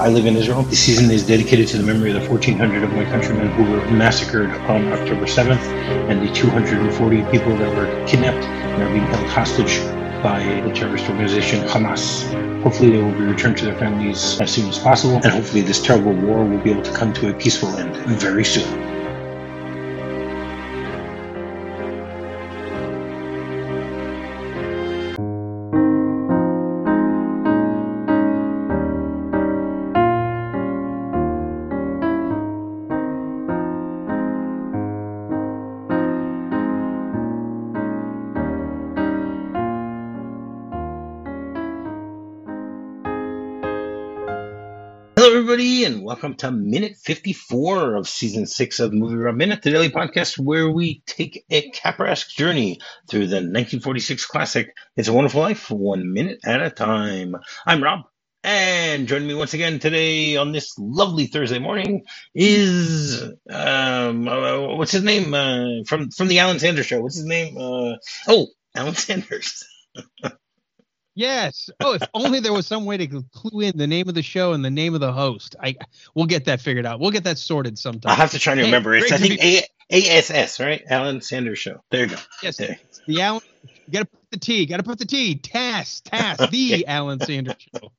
I live in Israel. The season is dedicated to the memory of the 1,400 of my countrymen who were massacred on October 7th and the 240 people that were kidnapped and are being held hostage by the terrorist organization Hamas. Hopefully, they will be returned to their families as soon as possible, and hopefully, this terrible war will be able to come to a peaceful end very soon. Welcome to minute 54 of season six of MovieRob Minute, the daily podcast where we take a Capra-esque journey through the 1946 classic It's a Wonderful Life, one minute at a time. I'm Rob, and joining me once again today on this lovely Thursday morning is um, uh, what's his name uh, from from the Alan Sanders Show? What's his name? Uh, oh, Alan Sanders. Yes. Oh, if only there was some way to clue in the name of the show and the name of the host. I we'll get that figured out. We'll get that sorted sometime. I'll have to try to hey, remember. It's I think be- A- ASS, right? Alan Sanders Show. There you go. Yes. There. The Alan. You got to put the T. Got to put the T. TAS. TAS. okay. The Alan Sanders Show.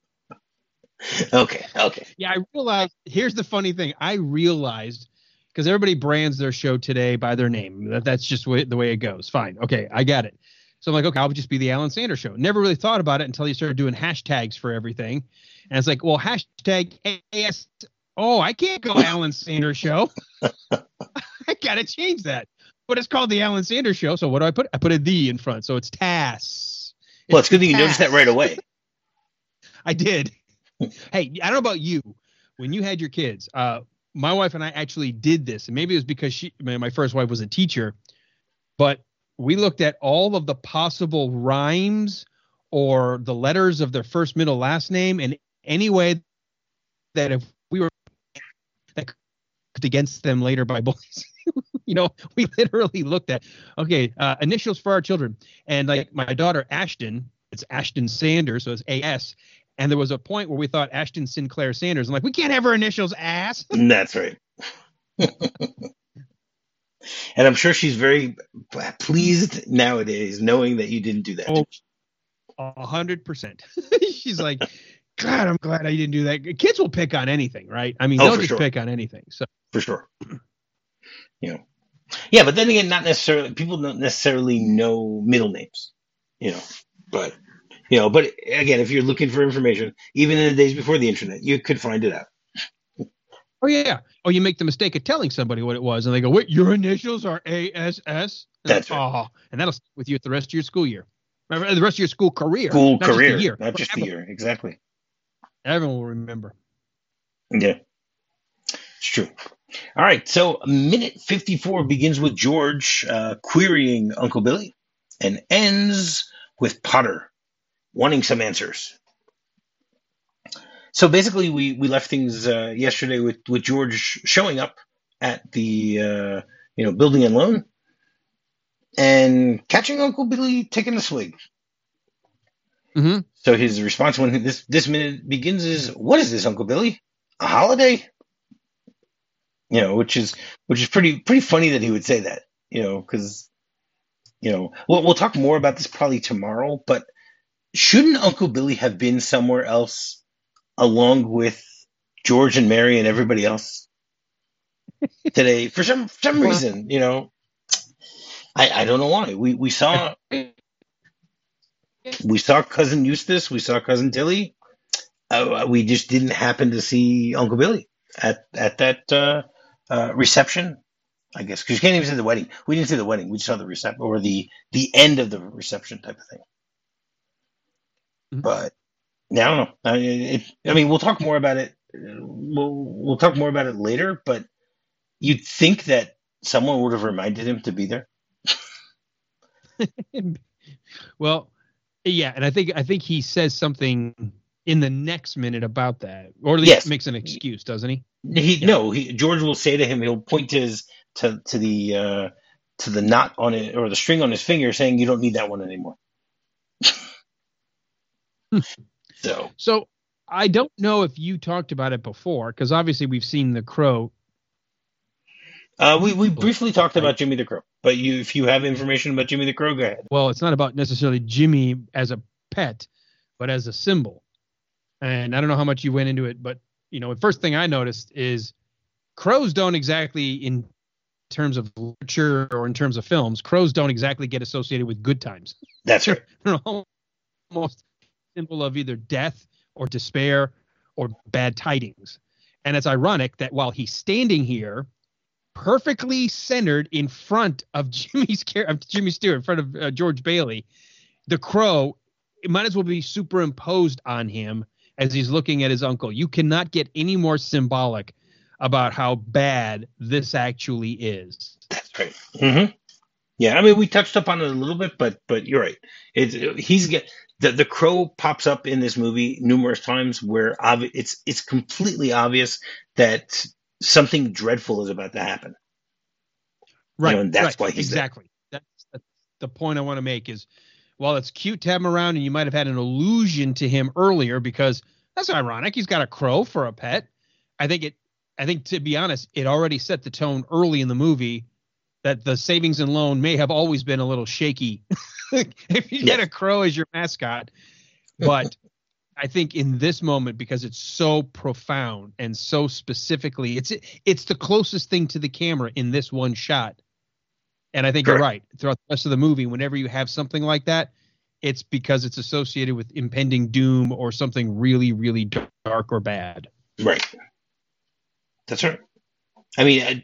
Okay. Okay. Yeah, I realized. Here's the funny thing. I realized because everybody brands their show today by their name. That, that's just way, the way it goes. Fine. Okay, I got it. So I'm like, okay, I'll just be the Alan Sanders show. Never really thought about it until you started doing hashtags for everything. And it's like, well, hashtag AS. Oh, I can't go Alan Sanders show. I got to change that. But it's called the Alan Sanders show. So what do I put? I put a D in front. So it's TAS. It's well, it's good that you noticed that right away. I did. hey, I don't know about you. When you had your kids, uh, my wife and I actually did this. And maybe it was because she, my first wife was a teacher, but we looked at all of the possible rhymes or the letters of their first, middle, last name, and any way that if we were against them later by bullies. you know, we literally looked at okay, uh, initials for our children, and like my daughter Ashton, it's Ashton Sanders, so it's AS. And there was a point where we thought Ashton Sinclair Sanders. I'm like, we can't have her initials ass. That's right. And I'm sure she's very pleased nowadays knowing that you didn't do that. Oh, a hundred percent. She's like, God, I'm glad I didn't do that. Kids will pick on anything, right? I mean, oh, they'll just sure. pick on anything. So for sure. You know. Yeah, but then again, not necessarily people don't necessarily know middle names. You know. But you know, but again, if you're looking for information, even in the days before the internet, you could find it out. Oh yeah. Oh, you make the mistake of telling somebody what it was, and they go, "Wait, your initials are ASS." That's right. Oh, and that'll stick with you the rest of your school year, Remember, the rest of your school career. School career, just year, not just the year. Exactly. Everyone will remember. Yeah, it's true. All right, so minute fifty-four begins with George uh, querying Uncle Billy, and ends with Potter wanting some answers. So basically, we, we left things uh, yesterday with, with George showing up at the uh, you know building and loan and catching Uncle Billy taking a swig. Mm-hmm. So his response when this this minute begins is, "What is this, Uncle Billy? A holiday?" You know, which is which is pretty pretty funny that he would say that. You know, because you know we'll we'll talk more about this probably tomorrow. But shouldn't Uncle Billy have been somewhere else along with George and Mary and everybody else today for some some reason. You know, I I don't know why. We we saw we saw cousin Eustace, we saw cousin Tilly. Uh, we just didn't happen to see Uncle Billy at at that uh, uh, reception. I guess because you can't even see the wedding. We didn't see the wedding. We just saw the reception or the the end of the reception type of thing. Mm-hmm. But yeah, I don't know. I, it, I mean, we'll talk more about it. We'll we'll talk more about it later. But you'd think that someone would have reminded him to be there. well, yeah, and I think I think he says something in the next minute about that, or at least yes. makes an excuse, doesn't he? He yeah. no. He, George will say to him, he'll point to his to to the uh, to the knot on it or the string on his finger, saying, "You don't need that one anymore." So, so I don't know if you talked about it before, because obviously we've seen the crow. Uh, we we briefly talked about Jimmy the Crow, but you if you have information about Jimmy the Crow, go ahead. Well, it's not about necessarily Jimmy as a pet, but as a symbol. And I don't know how much you went into it, but you know, the first thing I noticed is crows don't exactly in terms of literature or in terms of films, crows don't exactly get associated with good times. That's right. They're almost symbol of either death or despair or bad tidings. And it's ironic that while he's standing here, perfectly centered in front of Jimmy's of Jimmy Stewart, in front of uh, George Bailey, the crow it might as well be superimposed on him as he's looking at his uncle. You cannot get any more symbolic about how bad this actually is. That's right. Mm-hmm. Yeah, I mean, we touched up on it a little bit, but but you're right. It's he's get the the crow pops up in this movie numerous times where obvi- it's it's completely obvious that something dreadful is about to happen. Right, You know, and that's right, why he's there. exactly. That's, that's the point I want to make is while it's cute to have him around, and you might have had an allusion to him earlier because that's ironic. He's got a crow for a pet. I think it. I think to be honest, it already set the tone early in the movie that the savings and loan may have always been a little shaky if you get Yes. a crow as your mascot. But I think in this moment, because it's so profound and so specifically, it's it's the closest thing to the camera in this one shot. And I think you're right. Throughout the rest of the movie, whenever you have something like that, it's because it's associated with impending doom or something really, really dark or bad. Right. That's right. I mean,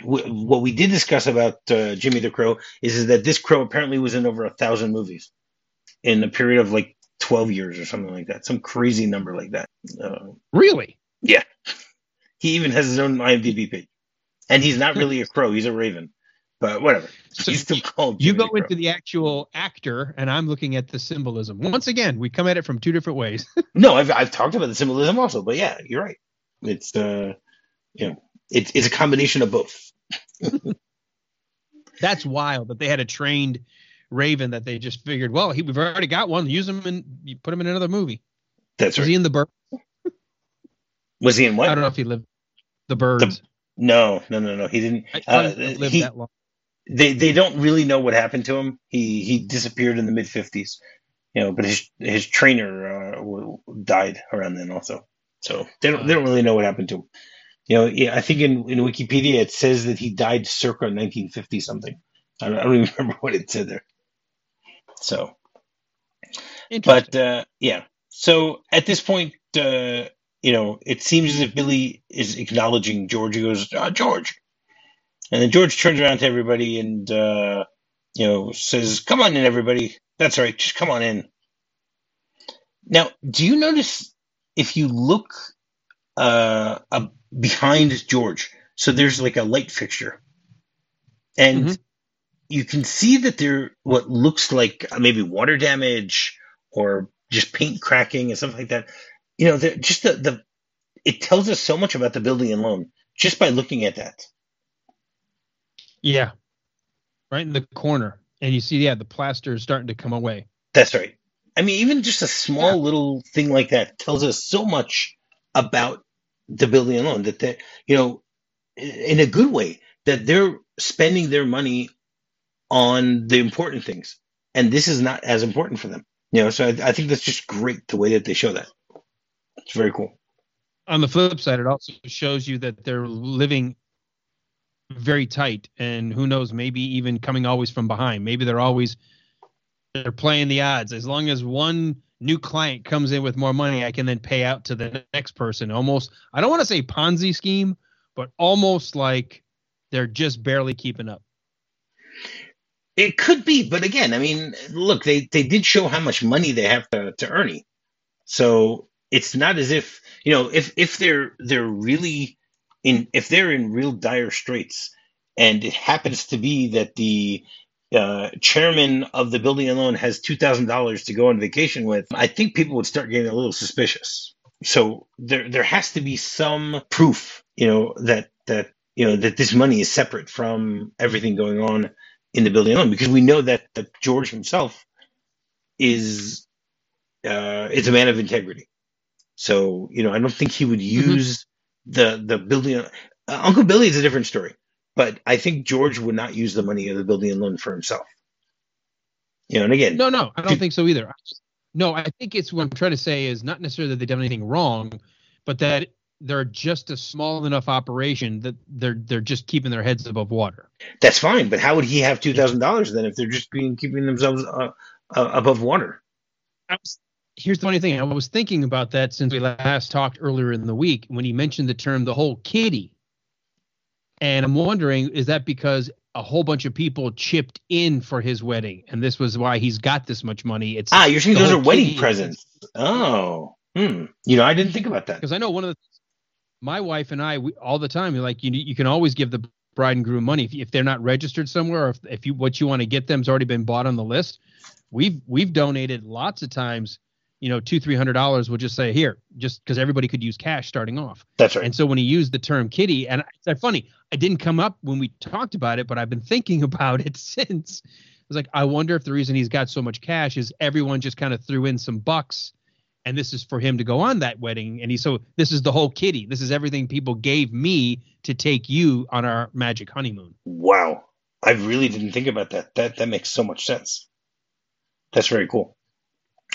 w- what we did discuss about uh, Jimmy the Crow is, is that this crow apparently was in over a thousand movies in a period of like 12 years or something like that, some crazy number like that. Uh, Really? yeah. He even has his own IMDb page. And he's not really a crow, he's a raven. But whatever. So he's still called You go the into the actual actor, and I'm looking at the symbolism. Once again, we come at it from two different ways. No, I've I've talked about the symbolism also, but yeah, you're right. It's uh, you know, it's it's a combination of both. That's wild that they had a trained Raven that they just figured, well, he, we've already got one. Use him and you put him in another movie. That's Was right. he in the bird? Was he in what? I don't know if he lived the birds. No, no, no, no. He didn't. Uh, I lived that long. They they don't really know what happened to him. He he disappeared in the mid fifties, you know. But his his trainer uh, died around then also. So they don't they don't really know what happened to him. You know, yeah, I think in, in Wikipedia it says that he died circa 1950 something. I don't, I don't even remember what it said there. So But uh, yeah, so at this point, uh, you know, it seems as if Billy is acknowledging George. He goes, ah, "George," and then George turns around to everybody and uh, you know says, "Come on in, everybody. That's right. Just come on in." Now, do you notice if you look uh, uh, behind George? So there's like a light fixture, and Mhm. you can see that there what looks like maybe water damage or just paint cracking and stuff like that. You know, just the, the it tells us so much about the building alone just by looking at that. yeah. Right in the corner. And you see, yeah, the plaster is starting to come away. That's right. I mean, even just a small Yeah. little thing like that tells us so much about the building alone that they, you know, in a good way, that they're spending their money on the important things, and this is not as important for them. You know, so I, I think that's just great the way that they show that. It's very cool. On the flip side, it also shows you that they're living very tight and who knows, maybe even coming always from behind. Maybe they're always they're playing the odds. As long as one new client comes in with more money, I can then pay out to the next person. Almost I don't want to say Ponzi scheme, but almost like they're just barely keeping up. It could be, but again, I mean, look, they they did show how much money they have to to earn. So it's not as if you know if if they're they're really in if they're in real dire straits, and it happens to be that the uh, chairman of the building alone has two thousand dollars to go on vacation with, I think people would start getting a little suspicious. So there there has to be some proof, you know, that that you know that this money is separate from everything going on in the building alone, because we know that that George himself is uh, is a man of integrity. So you know, I don't think he would use mm-hmm. the the building. Uh, Uncle Billy is a different story, but I think George would not use the money of the building and loan for himself. You know, and again, no, no, I don't think so either. No, I think it's what I'm trying to say is not necessarily that they've done anything wrong, but that they're just a small enough operation that they're they're just keeping their heads above water. That's fine, but how would he have two thousand dollars then if they're just being keeping themselves uh, uh, above water? Was, here's the funny thing: I was thinking about that since we last talked earlier in the week when he mentioned the term "the whole kitty," and I'm wondering is that because a whole bunch of people chipped in for his wedding, and this was why he's got this much money. It's ah, you're saying those are wedding presents. Oh, hmm. You know, I didn't think about that because I know one of the my wife and I we, all the time. Like you, you can always give the bride and groom money if, if they're not registered somewhere, or if, if you what you want to get them's already been bought on the list. We've we've donated lots of times. You know, two three hundred dollars. We'll just say here, just because everybody could use cash starting off. That's right. And so when he used the term kitty, and it's funny, I didn't come up when we talked about it, but I've been thinking about it since. I was like, I wonder if the reason he's got so much cash is everyone just kind of threw in some bucks and this is for him to go on that wedding and he so this is the whole kitty this is everything people gave me to take you on our magic honeymoon wow i really didn't think about that that that makes so much sense that's very cool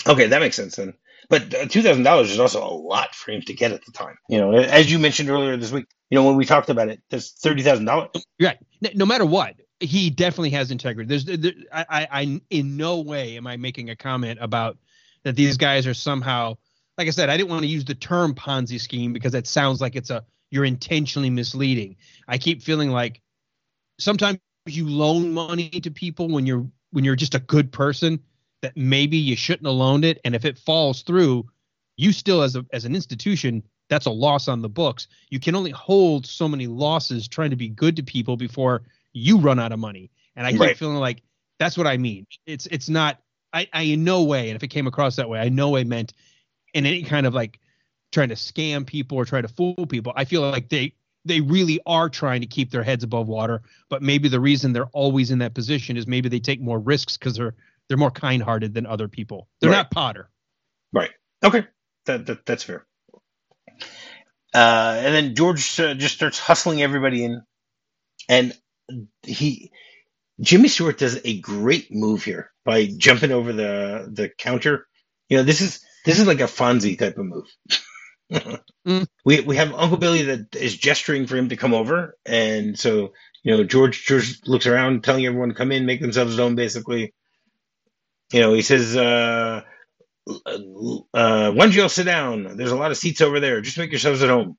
okay that makes sense then. But uh, $2000 is also a lot for him to get at the time. You know as you mentioned earlier this week you know when we talked about it there's $30000 right. No matter what he definitely has integrity. There's there, I, I in no way am i making a comment about that these guys are somehow like I said, I didn't want to use the term Ponzi scheme because it sounds like it's a you're intentionally misleading. I keep feeling like sometimes you loan money to people when you're when you're just a good person that maybe you shouldn't have loaned it and if it falls through, you still as a as an institution that's a loss on the books. You can only hold so many losses trying to be good to people before you run out of money. And I keep right. feeling like that's what I mean. It's it's not I, I in no way, and if it came across that way, I no way meant in any kind of like trying to scam people or try to fool people. I feel like they they really are trying to keep their heads above water, but maybe the reason they're always in that position is maybe they take more risks because they're they're more kind-hearted than other people. They're right. not Potter. Right. Okay. That, that that's fair. Uh, and then George uh, just starts hustling everybody in, and he Jimmy Stewart does a great move here by jumping over the the counter. You know, this is this is like a Fonzie type of move. mm. We we have Uncle Billy that is gesturing for him to come over, and so you know George George looks around, telling everyone to come in, make themselves known. Basically, you know, he says, uh, uh, "Why don't you all sit down? There's a lot of seats over there. Just make yourselves at home."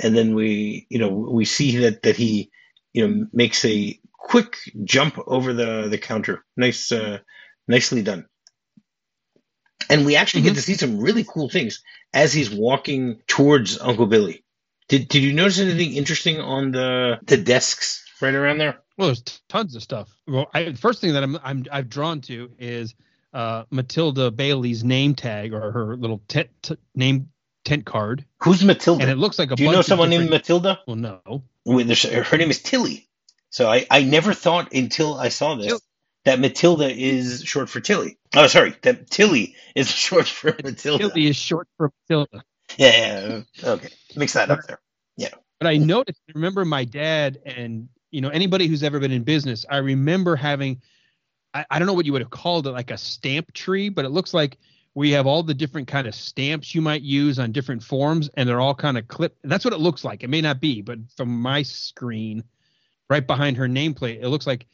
And then we, you know, we see that that he, you know, makes a quick jump over the the counter. Nice, uh, nicely done. And we actually mm-hmm. get to see some really cool things as he's walking towards Uncle Billy. Did Did you notice anything interesting on the the desks right around there? Well, there's tons of stuff. Well, I, first thing that I'm I'm I've drawn to is uh, Matilda Bailey's name tag or her little tent t- name tent card. Who's Matilda? And it looks like a. Do you know someone named Matilda? Well, no. Her name is Tilly. So I, I never thought until I saw this that Matilda is short for Tilly. Oh, sorry, that Tilly is short for Matilda. Tilly is short for Matilda. Yeah, yeah, okay, mix that up there. Yeah. But I noticed. Remember, my dad and you know anybody who's ever been in business. I remember having. I, I don't know what you would have called it, like a stamp tree, but it looks like we have all the different kind of stamps you might use on different forms, and they're all kind of clipped. That's what it looks like. It may not be, but from my screen right behind her nameplate. It looks like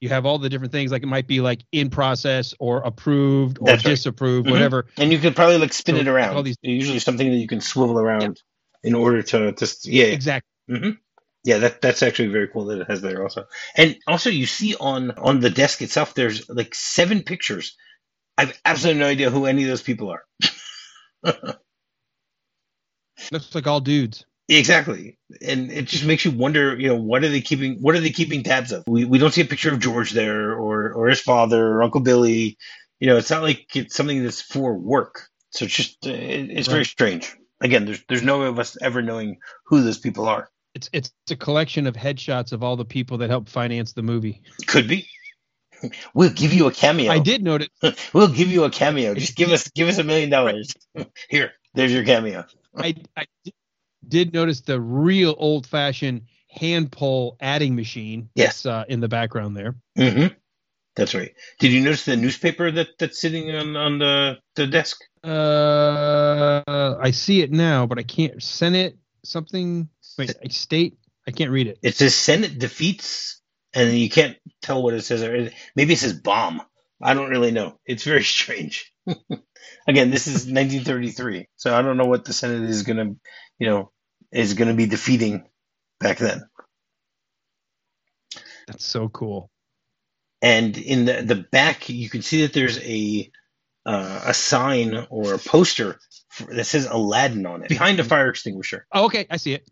you have all the different things like it might be like in process or approved or That's disapproved, right. mm-hmm. whatever. And you could probably like spin so it around. All these usually something that you can swivel around yeah. in order to just yeah exactly. Mm-hmm. Yeah, that that's actually very cool that it has there also. And also you see on on the desk itself there's like seven pictures. I've absolutely no idea who any of those people are. Looks like all dudes. Exactly, and it just makes you wonder. You know, what are they keeping? What are they keeping tabs of? We we don't see a picture of George there, or or his father, or Uncle Billy. You know, it's not like it's something that's for work. So it's just uh, it's right. very strange. Again, there's there's no way of us ever knowing who those people are. It's it's a collection of headshots of all the people that helped finance the movie. Could be. We'll give you a cameo. I did notice. we'll give you a cameo. Just give us give us a million dollars. Here, there's your cameo. I, I did notice the real old fashioned hand pull adding machine. Yes. uh, in the background there. Mm-hmm. That's right. Did you notice the newspaper that that's sitting on on the the desk? Uh, I see it now, but I can't. Senate something. Wait, I state. I can't read it. It says Senate defeats, and you can't tell what it says. Maybe it says bomb. I don't really know. It's very strange. Again, this is 1933, so I don't know what the Senate is gonna, you know, is gonna be defeating back then. That's so cool. And in the the back, you can see that there's a uh, a sign or a poster for, that says Aladdin on it behind a fire extinguisher. Oh, okay, I see it.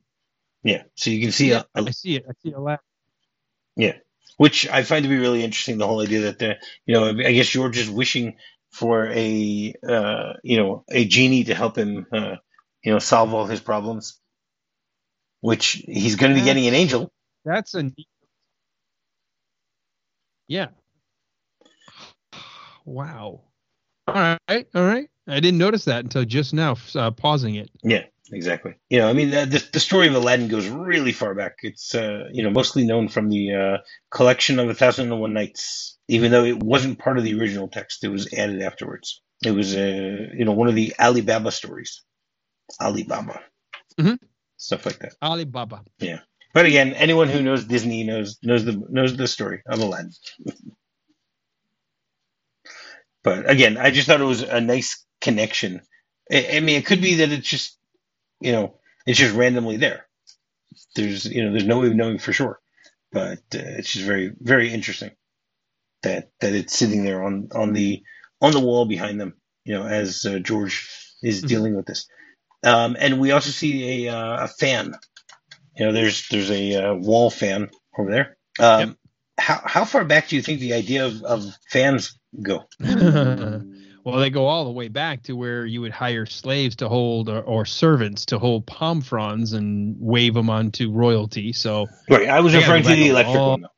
Yeah, so you can see Yeah, a, a I see it. I see a lot. Yeah. Which I find to be really interesting. The whole idea that the, you know, I guess you're just wishing for a, uh, you know, a genie to help him, uh, you know, solve all his problems. Which he's going to be getting an angel. That's a. Yeah. Wow. All right. All right. I didn't notice that until just now, uh, pausing it. Yeah, exactly. You know, I mean, the, the, the story of Aladdin goes really far back. It's, uh, you know, mostly known from the uh, collection of A Thousand and One Nights, even though it wasn't part of the original text. It was added afterwards. It was, uh, you know, one of the Ali Baba stories. Ali Baba. Mhm. Stuff like that. Ali Baba. Yeah. But again, anyone who knows Disney knows knows the knows the story of Aladdin. but again, I just thought it was a nice connection. I, I mean, it could be that it's just you know it's just randomly there. There's you know there's no way of knowing for sure, but uh, it's just very very interesting that that it's sitting there on on the on the wall behind them. You know, as uh, George is Mhm. dealing with this, um, and we also see a uh, a fan you know, there's there's a uh, wall fan over there. Um, Yep. How how far back do you think the idea of, of fans go? well, they go all the way back to where you would hire slaves to hold or, or servants to hold palm fronds and wave them onto royalty. So Right, I was referring to the electric long- one.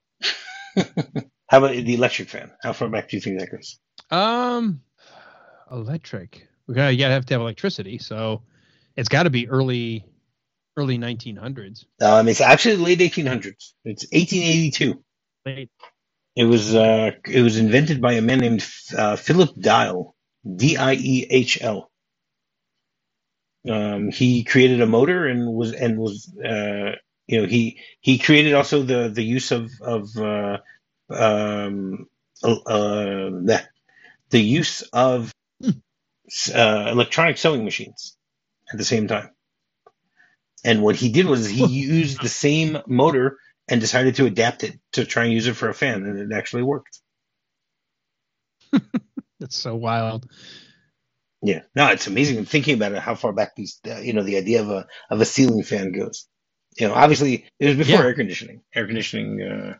Though. how about the electric fan? How far back do you think that goes? Um, electric. We gotta, gotta have to have electricity, so it's got to be early, early 1900s. Um, it's actually the late 1800s. It's 1882. Late. It was uh, it was invented by a man named uh, Philip Diehl, D I E H L. Um, he created a motor and was and was uh, you know he he created also the the use of of uh, um, uh, the, the use of uh, electronic sewing machines at the same time. And what he did was he used the same motor and decided to adapt it to try and use it for a fan, and it actually worked. That's so wild. Yeah, no, it's amazing thinking about it. How far back these, uh, you know, the idea of a of a ceiling fan goes. You know, obviously it was before Yeah. air conditioning. Air conditioning uh,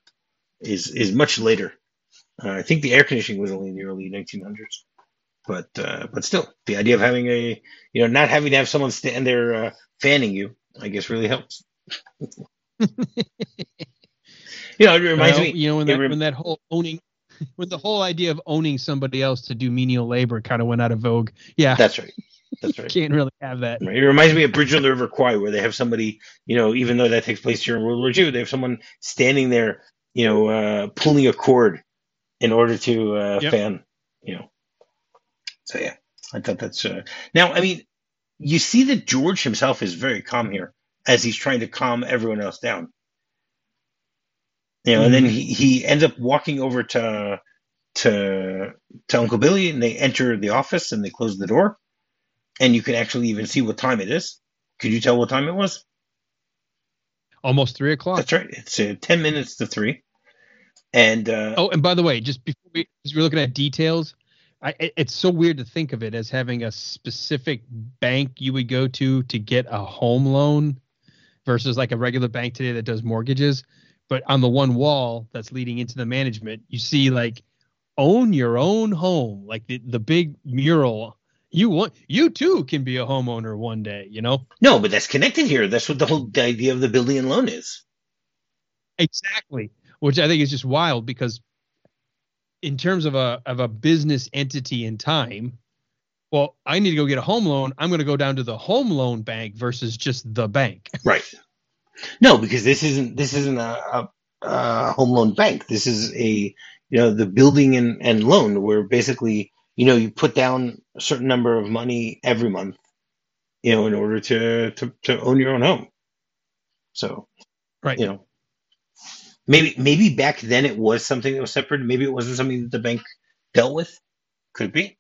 is is much later. Uh, I think the air conditioning was only in the early 1900s. But uh, but still, the idea of having a you know not having to have someone stand there uh, fanning you, I guess, really helps. you know, it reminds Well, me. you know, when that, rem- when that whole owning, when the whole idea of owning somebody else to do menial labor kind of went out of vogue. Yeah, That's right. That's right. can't really have that. Right. It reminds me of Bridge on the River Kwai, where they have somebody, you know, even though that takes place during World War II, they have someone standing there, you know, uh, pulling a cord in order to uh, Yep. fan, you know. So yeah, I thought that's uh... now. I mean, you see that George himself is very calm here as he's trying to calm everyone else down. You know, and then he, he ends up walking over to to to Uncle Billy, and they enter the office and they close the door, and you can actually even see what time it is. Could you tell what time it was? Almost three o'clock. That's right. It's uh, ten minutes to three, and uh, Oh, and by the way, just before we, as we're looking at details, I, it- it's so weird to think of it as having a specific bank you would go to to get a home loan versus like a regular bank today that does mortgages. But on the one wall that's leading into the management, you see like own your own home, like the, the big mural. You want you too can be a homeowner one day, you know? no, but that's connected here. That's what the whole idea of the building and loan is. Exactly. Which I think is just wild because in terms of a of a business entity in time, well, I need to go get a home loan. I'm going to go down to the home loan bank versus just the bank. Right. No, because this isn't this isn't a, a, a home loan bank. This is a you know the building and, and loan where basically you know you put down a certain number of money every month, you know, in order to to, to own your own home. So, Right. you know, maybe maybe back then it was something that was separate. Maybe it wasn't something that the bank dealt with. Could be.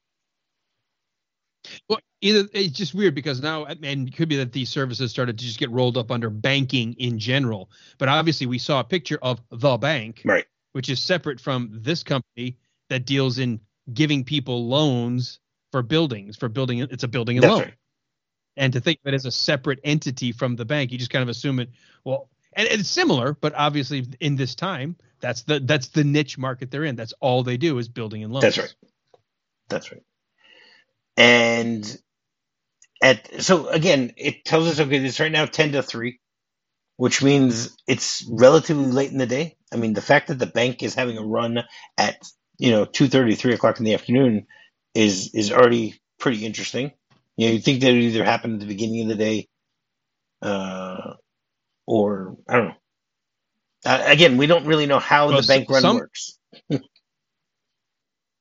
Well, either it's just weird because now, and it could be that these services started to just get rolled up under banking in general. But obviously, we saw a picture of the bank, Right. which is separate from this company that deals in giving people loans for buildings. For building, it's a building That's loan. right. And to think of it as a separate entity from the bank, you just kind of assume it. Well, and it's similar, but obviously in this time, that's the that's the niche market they're in. That's all they do is building and loans. That's right. That's right. And at so again, it tells us okay, it's right now ten to three, which means it's relatively late in the day. I mean, the fact that the bank is having a run at you know two thirty, three o'clock in the afternoon is is already pretty interesting. You know, you think that it either happened at the beginning of the day, uh, or I don't know. Uh, again, we don't really know how Well, the bank run some- works.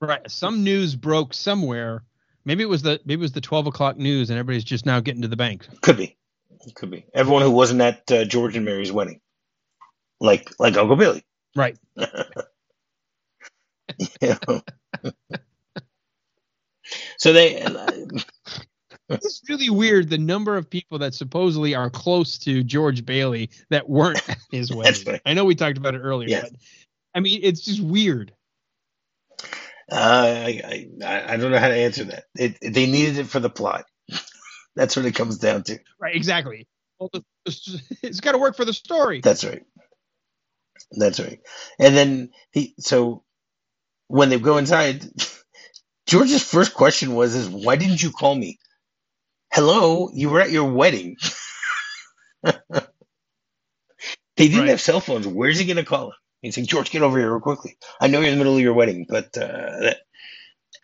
Right. Some news broke somewhere. Maybe it was the maybe it was the twelve o'clock news, and everybody's just now getting to the bank. Could be. Could be. Everyone who wasn't at uh, George and Mary's wedding. Like like Uncle Billy. Right. So they It's really weird the number of people that supposedly are close to George Bailey that weren't at his wedding. Right. I know we talked about it earlier, Yeah. but I mean it's just weird. Uh, I, I I don't know how to answer that. It, they needed it for the plot. That's what it comes down to. Right. Exactly. Well, the, it's got to work for the story. That's right. That's right. And then he so when they go inside, George's first question was is why didn't you call me? Hello, you were at your wedding. they didn't Right. have cell phones. Where's he gonna call him? He's like, George, get over here real quickly. I know you're in the middle of your wedding, but uh that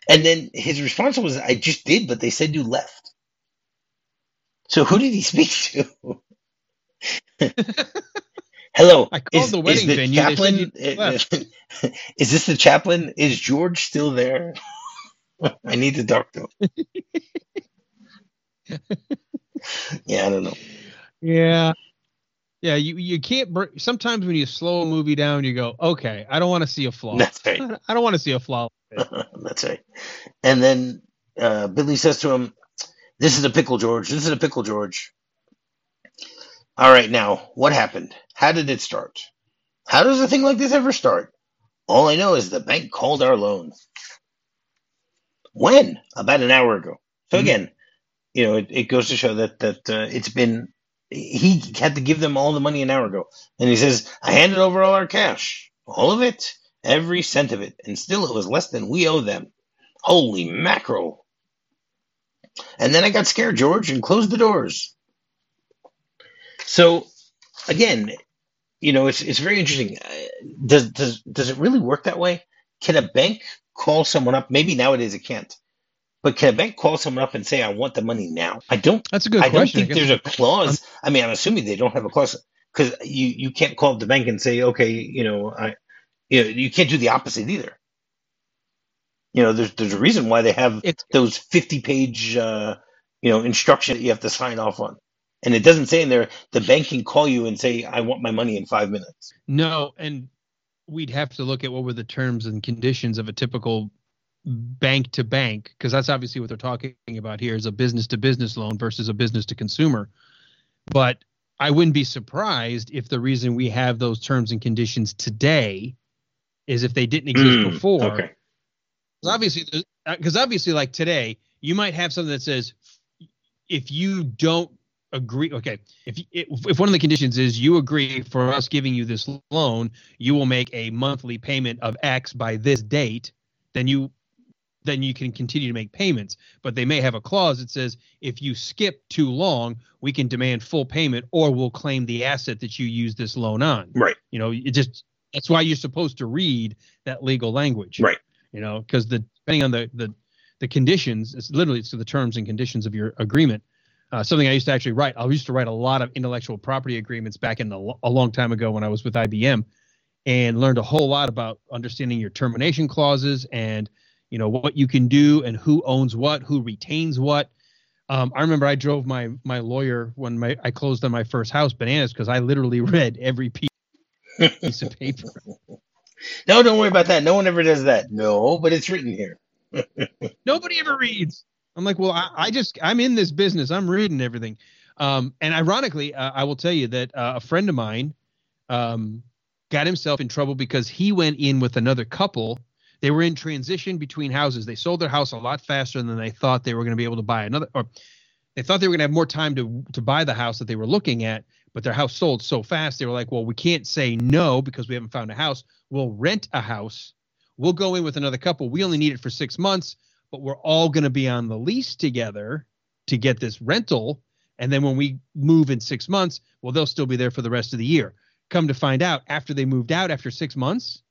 and then his response was, I just did, but they said you left. So who did he speak to? Hello. I called the wedding venue, said you chaplain? is this the chaplain? Is George still there? I need to talk to him. yeah, I don't know. Yeah. Yeah, you, you can't. Br- Sometimes when you slow a movie down, you go, okay, I don't want to see a flaw. That's right. I don't want to see a flaw. That's right. And then uh, Billy says to him, This is a pickle, George. This is a pickle, George. All right, now, what happened? How did it start? How does a thing like this ever start? All I know is the bank called our loan. When? About an hour ago. So Mhm. again, you know, it, it goes to show that that uh, it's been he had to give them all the money an hour ago, and he says, "I handed over all our cash, all of it, every cent of it, and still it was less than we owe them. Holy mackerel!" And then I got scared, George, and closed the doors. So, again, you know, it's it's very interesting. Uh, Does does does it really work that way? Can a bank call someone up? Maybe nowadays it can't. But can a bank call someone up and say, "I want the money now"? I don't. That's a good I don't think guess- there's a clause. I mean, I'm assuming they don't have a clause because you you can't call up the bank and say, "Okay, you know, I," you know, you can't do the opposite either. You know, there's there's a reason why they have those 50 page uh, you know instructions that you have to sign off on, and it doesn't say in there the bank can call you and say, "I want my money in five minutes." no, and we'd have to look at what were the terms and conditions of a typical bank to bank because that's obviously what they're talking about here is a business to business loan versus a business to consumer. But I wouldn't be surprised if the reason we have those terms and conditions today is if they didn't exist Mm, before. Okay. 'Cause obviously because obviously like today you might have something that says if you don't agree okay if if one of the conditions is you agree for us giving you this loan you will make a monthly payment of x by this date then you then you can continue to make payments but they may have a clause that says if you skip too long we can demand full payment or we'll claim the asset that you use this loan on Right. you know it just that's why you're supposed to read that legal language Right. You know, because the depending on the the the conditions, it's literally to the terms and conditions of your agreement. Uh, something I used to actually write. I used to write a lot of intellectual property agreements back in the, a long time ago when I was with IBM, and learned a whole lot about understanding your termination clauses and you know what you can do and who owns what, who retains what. Um, I remember I drove my my lawyer when my I closed on my first house bananas because I literally read every piece, piece of paper. No, don't worry about that. No one ever does that. No, but it's written here. Nobody ever reads. I'm like, well, I, I, just I'm in this business. I'm reading everything. Um, and ironically, uh, I will tell you that uh, a friend of mine um, got himself in trouble because he went in with another couple. They were in transition between houses. They sold their house a lot faster than they thought they were going to be able to buy another, or they thought they were going to have more time to to buy the house that they were looking at. But their house sold so fast, they were like, well, we can't say no because we haven't found a house. We'll rent a house. We'll go in with another couple. We only need it for six months but we're all going to be on the lease together to get this rental. And then when we move in six months, well, they'll still be there for the rest of the year. Come to find out, after they moved out after six months,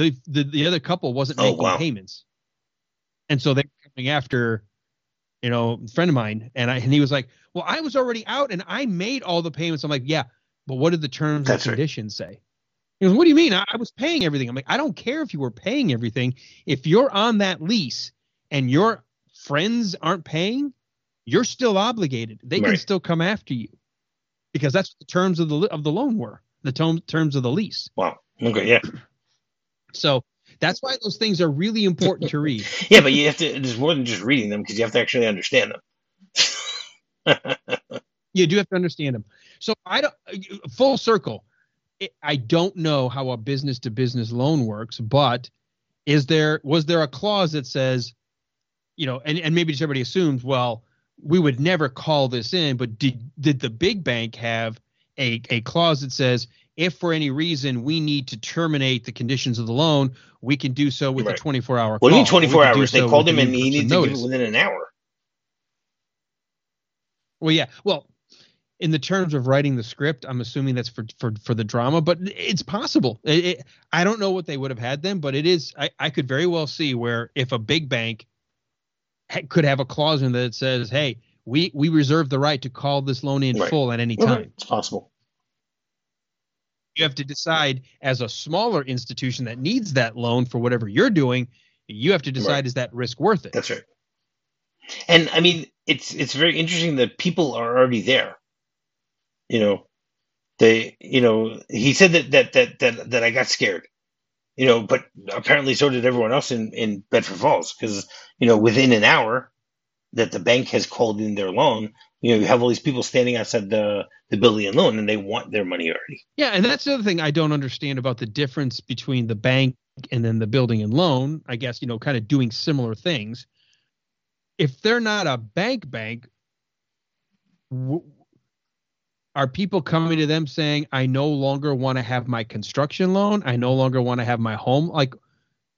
the the, the other couple wasn't oh, making wow. payments, and so they're coming after, you know, a friend of mine, and I and he was like, "Well, I was already out and I made all the payments." I'm like, "Yeah, but what did the terms That's and conditions right. say?" He goes, "What do you mean? I, I was paying everything." I'm like, "I don't care if you were paying everything. If you're on that lease and your friends aren't paying, you're still obligated. They right. can still come after you because that's what the terms of the of the loan were, the term, terms of the lease. Wow. Okay. Yeah. So that's why those things are really important to read. yeah, but you have to. It's more than just reading them because you have to actually understand them. you do have to understand them. So I don't. Full circle. I don't know how a business to business loan works, but is there was there a clause that says you know, and, and maybe just everybody assumes, well, we would never call this in, but did did the big bank have a, a clause that says if for any reason we need to terminate the conditions of the loan, we can do so with right. a 24 hour What do you mean 24 hours? They so called him and he needed to give it within an hour. Well, yeah. Well, in the terms of writing the script, I'm assuming that's for for for the drama, but it's possible. It, it, I don't know what they would have had them, but it is. I, I could very well see where if a big bank could have a clause in that says, "Hey, we we reserve the right to call this loan in right. full at any time." It's possible. You have to decide as a smaller institution that needs that loan for whatever you're doing. You have to decide right. is that risk worth it? That's right. And I mean, it's it's very interesting that people are already there. You know, they you know he said that that that that, that I got scared you know, but apparently so did everyone else in, in Bedford Falls because, you know, within an hour that the bank has called in their loan, you know, you have all these people standing outside the, the building and loan and they want their money already. Yeah. And that's the other thing I don't understand about the difference between the bank and then the building and loan, I guess, you know, kind of doing similar things. If they're not a bank bank, are people coming to them saying i no longer want to have my construction loan i no longer want to have my home like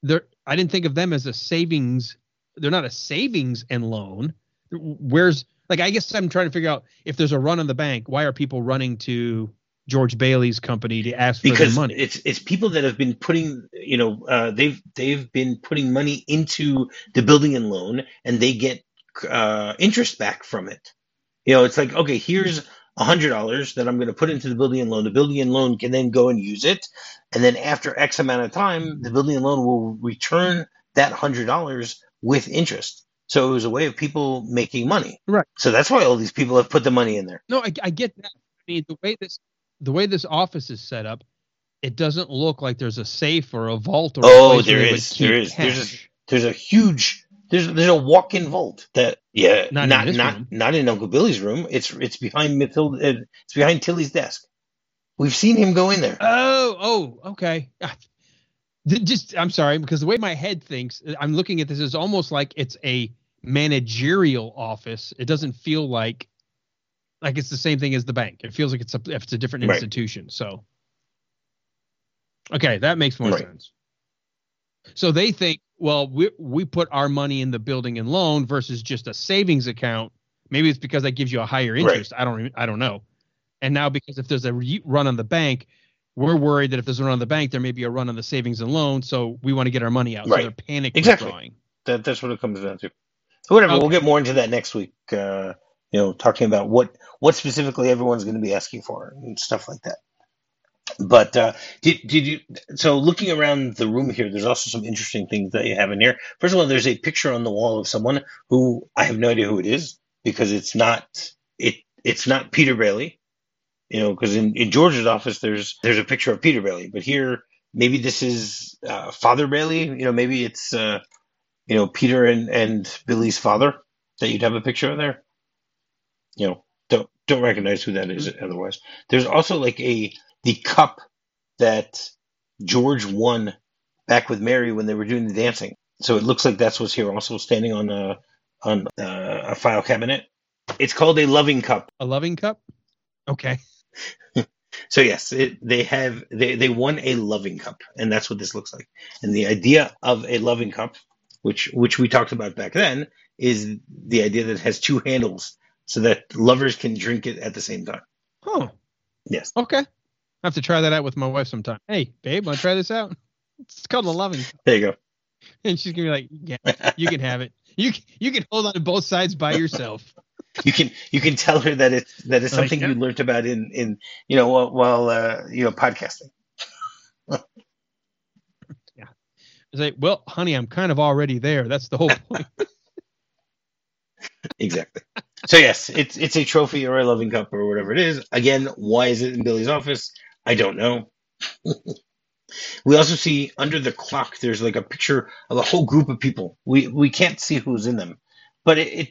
they're i didn't think of them as a savings they're not a savings and loan where's like i guess i'm trying to figure out if there's a run on the bank why are people running to george bailey's company to ask because for their money it's it's people that have been putting you know uh, they've they've been putting money into the building and loan and they get uh, interest back from it you know it's like okay here's $100 that I'm going to put into the building and loan. The building and loan can then go and use it. And then after X amount of time, the building and loan will return that $100 with interest. So it was a way of people making money. Right. So that's why all these people have put the money in there. No, I, I get that. I mean, the way this the way this office is set up, it doesn't look like there's a safe or a vault or oh, there is, there is, there's a, there's a huge there's there's a walk-in vault that yeah not not in not, not, in Uncle Billy's room. It's it's behind Matilda. Uh, it's behind Tilly's desk. We've seen him go in there. Oh oh okay. Just I'm sorry because the way my head thinks, I'm looking at this is almost like it's a managerial office. It doesn't feel like like it's the same thing as the bank. It feels like it's a if it's a different right. institution. So okay, that makes more right. sense. So they think well, we we put our money in the building and loan versus just a savings account. Maybe it's because that gives you a higher interest. Right. I don't I don't know. And now because if there's a run on the bank, we're worried that if there's a run on the bank, there may be a run on the savings and loan. So we want to get our money out. Right. So they're panic Exactly. withdrawing. That that's what it comes down to. Whatever. Okay. We'll get more into that next week. Uh, you know, talking about what what specifically everyone's going to be asking for and stuff like that. But uh, did did you? So looking around the room here, there's also some interesting things that you have in here. First of all, there's a picture on the wall of someone who I have no idea who it is because it's not it it's not Peter Bailey. You know, because in, in George's office, there's there's a picture of Peter Bailey, but here maybe this is uh, Father Bailey. You know, maybe it's uh, you know Peter and and Billy's father that you'd have a picture of there. You know, don't don't recognize who that is otherwise. There's also like a the cup that George won back with Mary when they were doing the dancing. So it looks like that's what's here, also standing on a on uh, a file cabinet. It's called a loving cup. A loving cup. Okay. So yes, it, they have they they won a loving cup, and that's what this looks like. And the idea of a loving cup, which which we talked about back then, is the idea that it has two handles so that lovers can drink it at the same time. Huh. Yes. Okay. I have to try that out with my wife sometime. Hey, babe, want to try this out? It's called a loving. There you go. and she's gonna be like, "Yeah, you can have it. You you can hold on to both sides by yourself." you can you can tell her that it's that it's Like, something yeah. you learned about in in you know while, while uh, you know podcasting. It's like, well, honey, I'm kind of already there. That's the whole point. Exactly. So yes, it's it's a trophy or a loving cup or whatever it is. Again, why is it in Billy's office? I don't know. we also see under the clock there's like a picture of a whole group of people. We we can't see who's in them, but it, it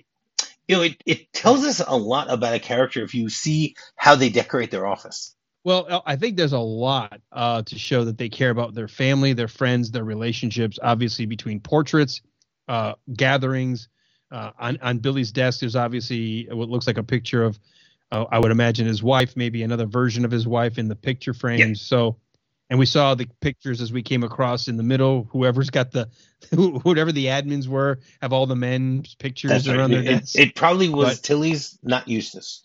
you know it, it tells us a lot about a character if you see how they decorate their office. Well, uh, I think there's a lot uh, to show that they care about their family, their friends, their relationships. Obviously, between portraits, uh, gatherings. Uh, on on Billy's desk, there's obviously what looks like a picture of, uh, I would imagine his wife, maybe another version of his wife in the picture frame. So, and we saw the pictures as we came across in the middle. Whoever's got the, whatever the admins were, have all the men's pictures That's right. around their It, it probably was But- Tilly's, not Eustace.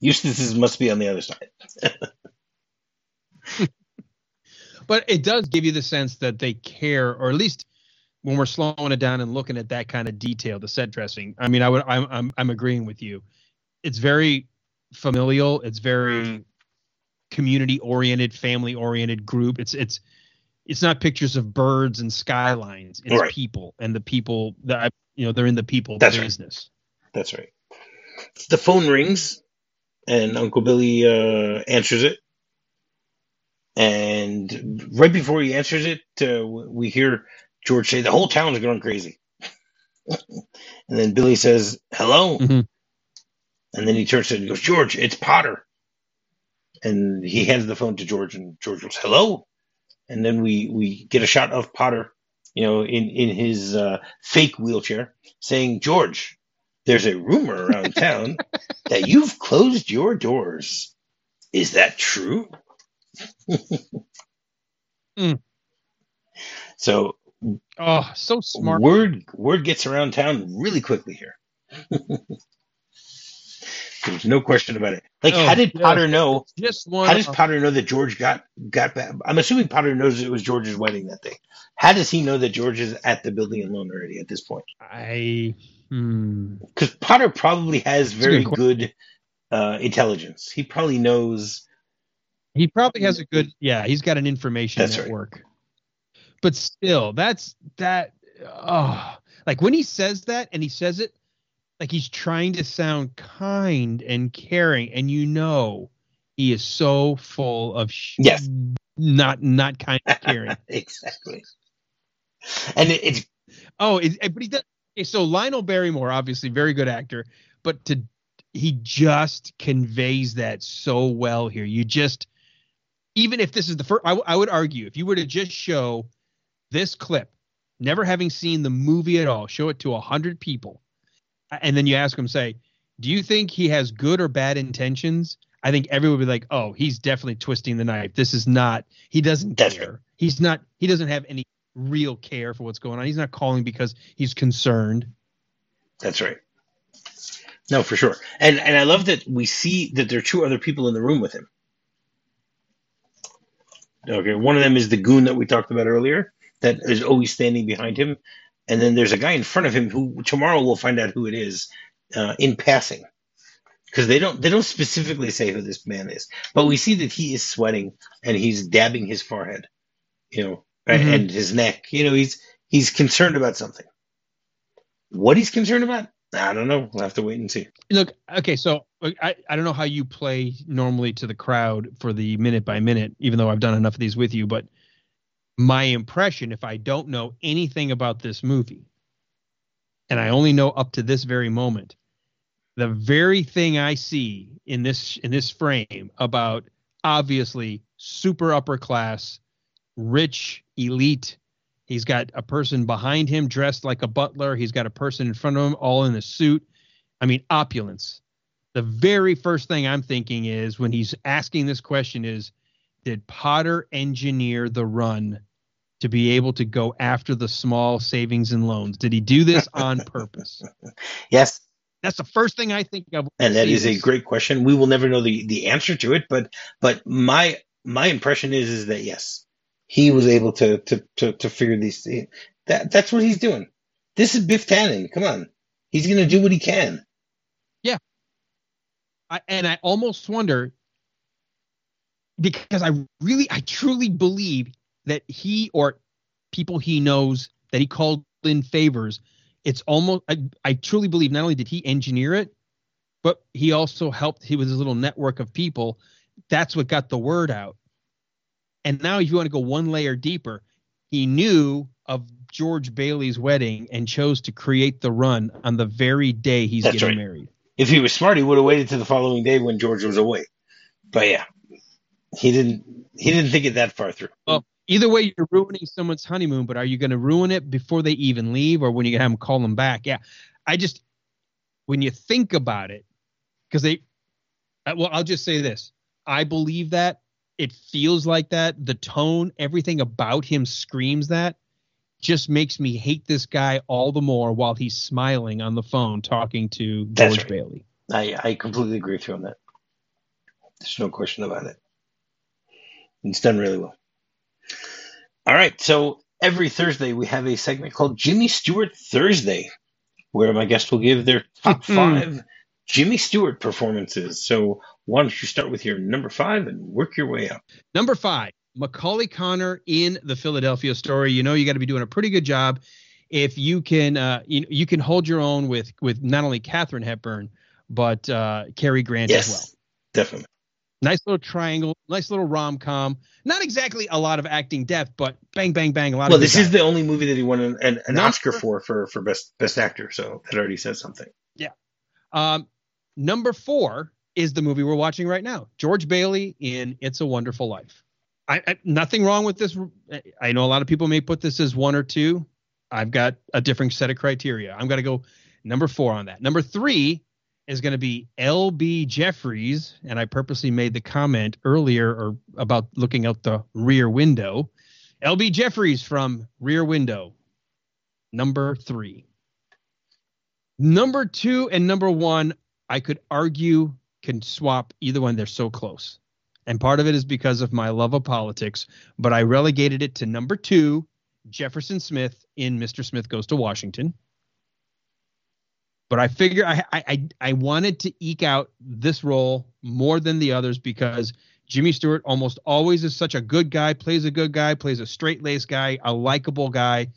Eustace's must be on the other side. but it does give you the sense that they care, or at least when we're slowing it down and looking at that kind of detail, the set dressing. I mean, I would, I'm, I'm, I'm agreeing with you. It's very familial. It's very mm. community oriented, family oriented group. It's, it's, it's not pictures of birds and skylines. It's Right. people and the people that I, you know they're in the people That's right. business. That's right. The phone rings, and Uncle Billy uh, answers it. And right before he answers it, uh, we hear George say, "The whole town's going crazy." and then Billy says, "Hello," Mhm. and then he turns to it and goes, "George, it's Potter." And he hands the phone to George, and George goes, "Hello." And then we we get a shot of Potter, you know, in in his uh, fake wheelchair, saying, "George, there's a rumor around town that you've closed your doors. Is that true?" Mm. So Oh, so smart. word word gets around town really quickly here. There's no question about it. Like, Oh, how did yeah. Potter know? Just one. How does Potter know that George got got back? I'm assuming Potter knows it was George's wedding that day. How does he know that George is at the building loan already at this point? I. Hmm. Because Potter probably has a very good good uh, intelligence. He probably knows. He probably has a good yeah, he's got an information That's right. network. But still, that's that oh like when he says that and he says it like he's trying to sound kind and caring and you know he is so full of sh- Yes. not not kind and caring. exactly. And it, it's oh, it- but he does okay, so Lionel Barrymore obviously very good actor, but to he just conveys that so well here. You just even if this is the first, I, w- I would argue if you were to just show this clip, never having seen the movie at all, show it to a hundred people, and then you ask them, say, do you think he has good or bad intentions? I think everyone would be like, oh, he's definitely twisting the knife. This is not. He doesn't That's care. He's not. He doesn't have any real care for what's going on. He's not calling because he's concerned. That's right. No, for sure. And and I love that we see that there are two other people in the room with him. Okay, one of them is the goon that we talked about earlier, that is always standing behind him, and then there's a guy in front of him who tomorrow we'll find out who it is uh, in passing, because they don't they don't specifically say who this man is, but we see that he is sweating and he's dabbing his forehead, you know, mm-hmm. and his neck. You know, he's he's concerned about something. What he's concerned about, I don't know. We'll have to wait and see. Look, okay, so I, I don't know how you play normally to the crowd for the minute by minute, even though I've done enough of these with you, but my impression, if I don't know anything about this movie, and I only know up to this very moment, the very thing I see in this in this frame about obviously super upper class, rich, elite He's got a person behind him dressed like a butler. He's got a person in front of him all in a suit. I mean, opulence. The very first thing I'm thinking is when he's asking this question is did Potter engineer the run to be able to go after the small savings and loans? Did he do this on purpose? yes. That's the first thing I think of. And that is a great question. We will never know the, the answer to it, but but my my impression is is that yes, he was able to to to, to figure these things. That that's what he's doing. This is Biff Tannen. Come on, he's gonna do what he can. Yeah, I, and I almost wonder because I really, I truly believe that he or people he knows that he called in favors. It's almost I, I truly believe not only did he engineer it, but he also helped. He was his little network of people. That's what got the word out. And now, if you want to go one layer deeper, he knew of George Bailey's wedding and chose to create the run on the very day he's That's getting right. married. If he was smart, he would have waited to the following day when George was away. But yeah, he didn't. He didn't think it that far through. Well, either way, you're ruining someone's honeymoon. But are you going to ruin it before they even leave, or when you have them call them back? Yeah, I just when you think about it, because they. Well, I'll just say this: I believe that it feels like that. The tone, everything about him screams that. Just makes me hate this guy all the more while he's smiling on the phone talking to George right. Bailey. I, I completely agree with you on that. There's no question about it. It's done really well. All right, so every Thursday we have a segment called Jimmy Stewart Thursday, where my guest will give their top five Jimmy Stewart performances. So why don't you start with your number five and work your way up? Number five, Macaulay Connor in the Philadelphia story. You know you got to be doing a pretty good job if you can uh, you, you can hold your own with with not only Katharine Hepburn but uh, Cary Grant yes, as well. Definitely. Nice little triangle, nice little rom com. Not exactly a lot of acting depth, but bang, bang, bang. A lot. Of. Well, this is the only movie that he won an, an, an Oscar for for for best best actor, so that already says something. Yeah. Um, number four is the movie we're watching right now. George Bailey in It's a Wonderful Life. I, I, nothing wrong with this. I know a lot of people may put this as one or two. I've got a different set of criteria. I'm going to go number four on that. Number three is going to be L.B. Jeffries, and I purposely made the comment earlier or about looking out the rear window. L.B. Jeffries from Rear Window, number three. Number two and number one, I could argue can swap either one. They're so close. And part of it is because of my love of politics, but I relegated it to number two, Jefferson Smith in Mr. Smith Goes to Washington. But I figure I, I I wanted to eke out this role more than the others because Jimmy Stewart almost always is such a good guy, plays a good guy, plays a straight laced guy, a likable guy.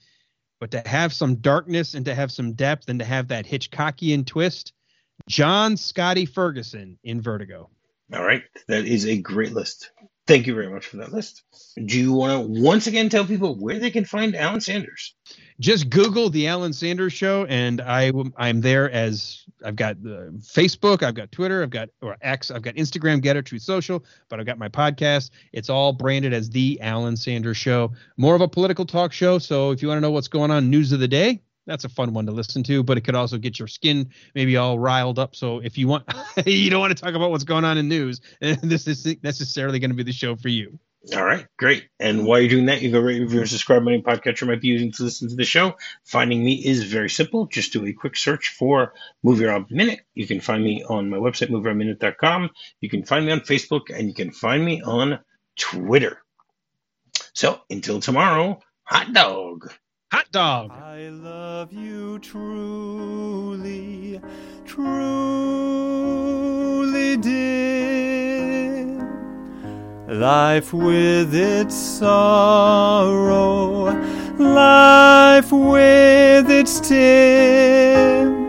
But to have some darkness and to have some depth and to have that Hitchcockian twist, John Scotty Ferguson in Vertigo. All right. That is a great list. Thank you very much for that list. Do you want to once again tell people where they can find Alan Sanders? Just Google the Alan Sanders Show, and I I'm there as I've got the Facebook, I've got Twitter, I've got or X, I've got Instagram, Gettr, Truth Social, but I've got my podcast. It's all branded as the Alan Sanders Show. More of a political talk show. So if you want to know what's going on, news of the day, that's a fun one to listen to, but it could also get your skin maybe all riled up. So if you want, you don't want to talk about what's going on in news, this isn't necessarily going to be the show for you. All right, great. And while you're doing that, you go rate, review, and subscribe on any podcatcher might be using to listen to the show. Finding me is very simple. Just do a quick search for MovieRob Minute. You can find me on my website, movierobminute.com. You can find me on Facebook, and you can find me on Twitter. So until tomorrow, hot dog. Hot dog. I love you truly, truly, dear. Life with its sorrow, life with its tears.